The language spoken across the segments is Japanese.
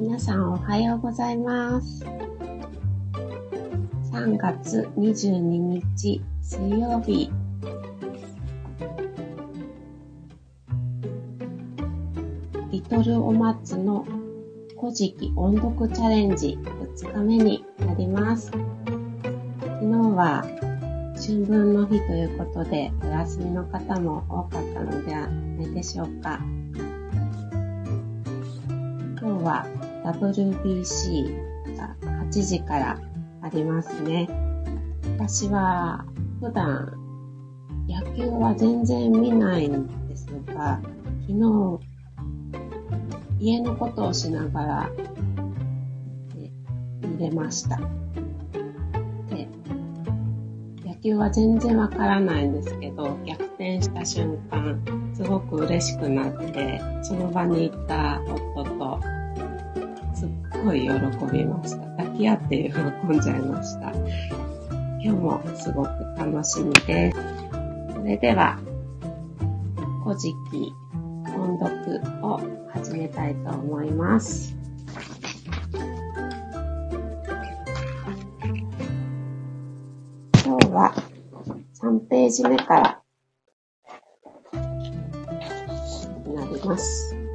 皆さんおはようございます。3月22日水曜日。リトルお松の古事記音読チャレンジ2日目になります。昨日は春分の日ということでお休みの方も多かったのではないでしょうか。今日は WBC が8時からありますね。私は普段野球は全然見ないんですが、昨日家のことをしながら、ね、見れました。で、野球は全然わからないんですけど、逆転した瞬間、すごく嬉しくなって、その場にいた夫と、ごい喜びました。抱き合って喜んじゃいました。今日もすごく楽しみです。それでは、古事記音読を始めたいと思います。今日は3ページ目からになります。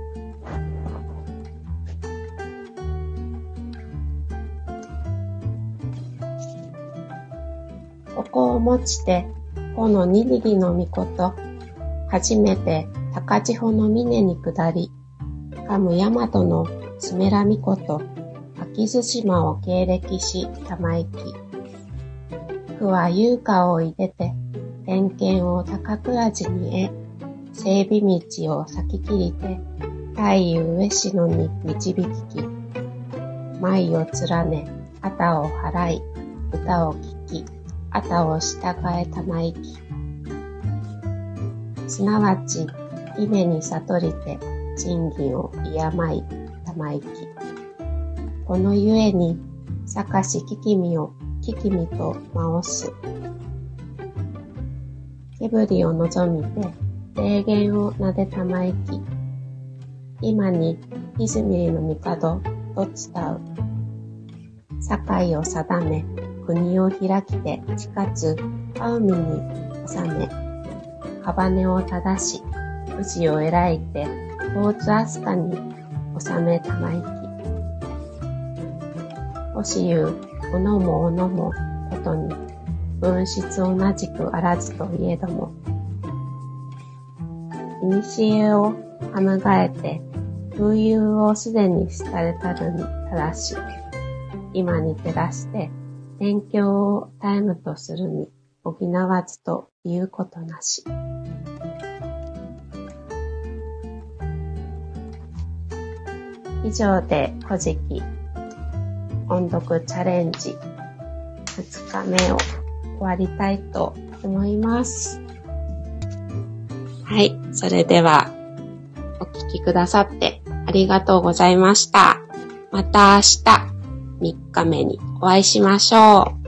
ここを持ちて、このにりりのみこと、初めて高千穂の峰に下り、かむ大和のスメラミこと、秋津島を経歴し、玉行き。区は優香を入れて、点検を高倉寺に得、整備道を先切りて、太夫上篠に導きき、舞を連ね、旗を払い、歌を聴き、旗を従え玉行き。すなわち、稲に悟りて、賃金を敬い、玉行き。このゆえに、さかしききみを、ききみと回す。けぶりを望みて、霊言をなで玉行き。今に、泉の帝と伝う。境を定め、国を開きて近つ、海に収め、屍を正し、富士を偉いて、大津飛鳥に収めたまいき。もし言う、おのもおのもことに、分質同じくあらずといえども、いにしえをはむがえて、風流をすでに廃れたるに正し、今に照らして、勉強をタイムとするに補わずということなし。以上で古事記音読チャレンジ2日目を終わりたいと思います。はい。それではお聞きくださってありがとうございました。また明日3日目にお会いしましょう。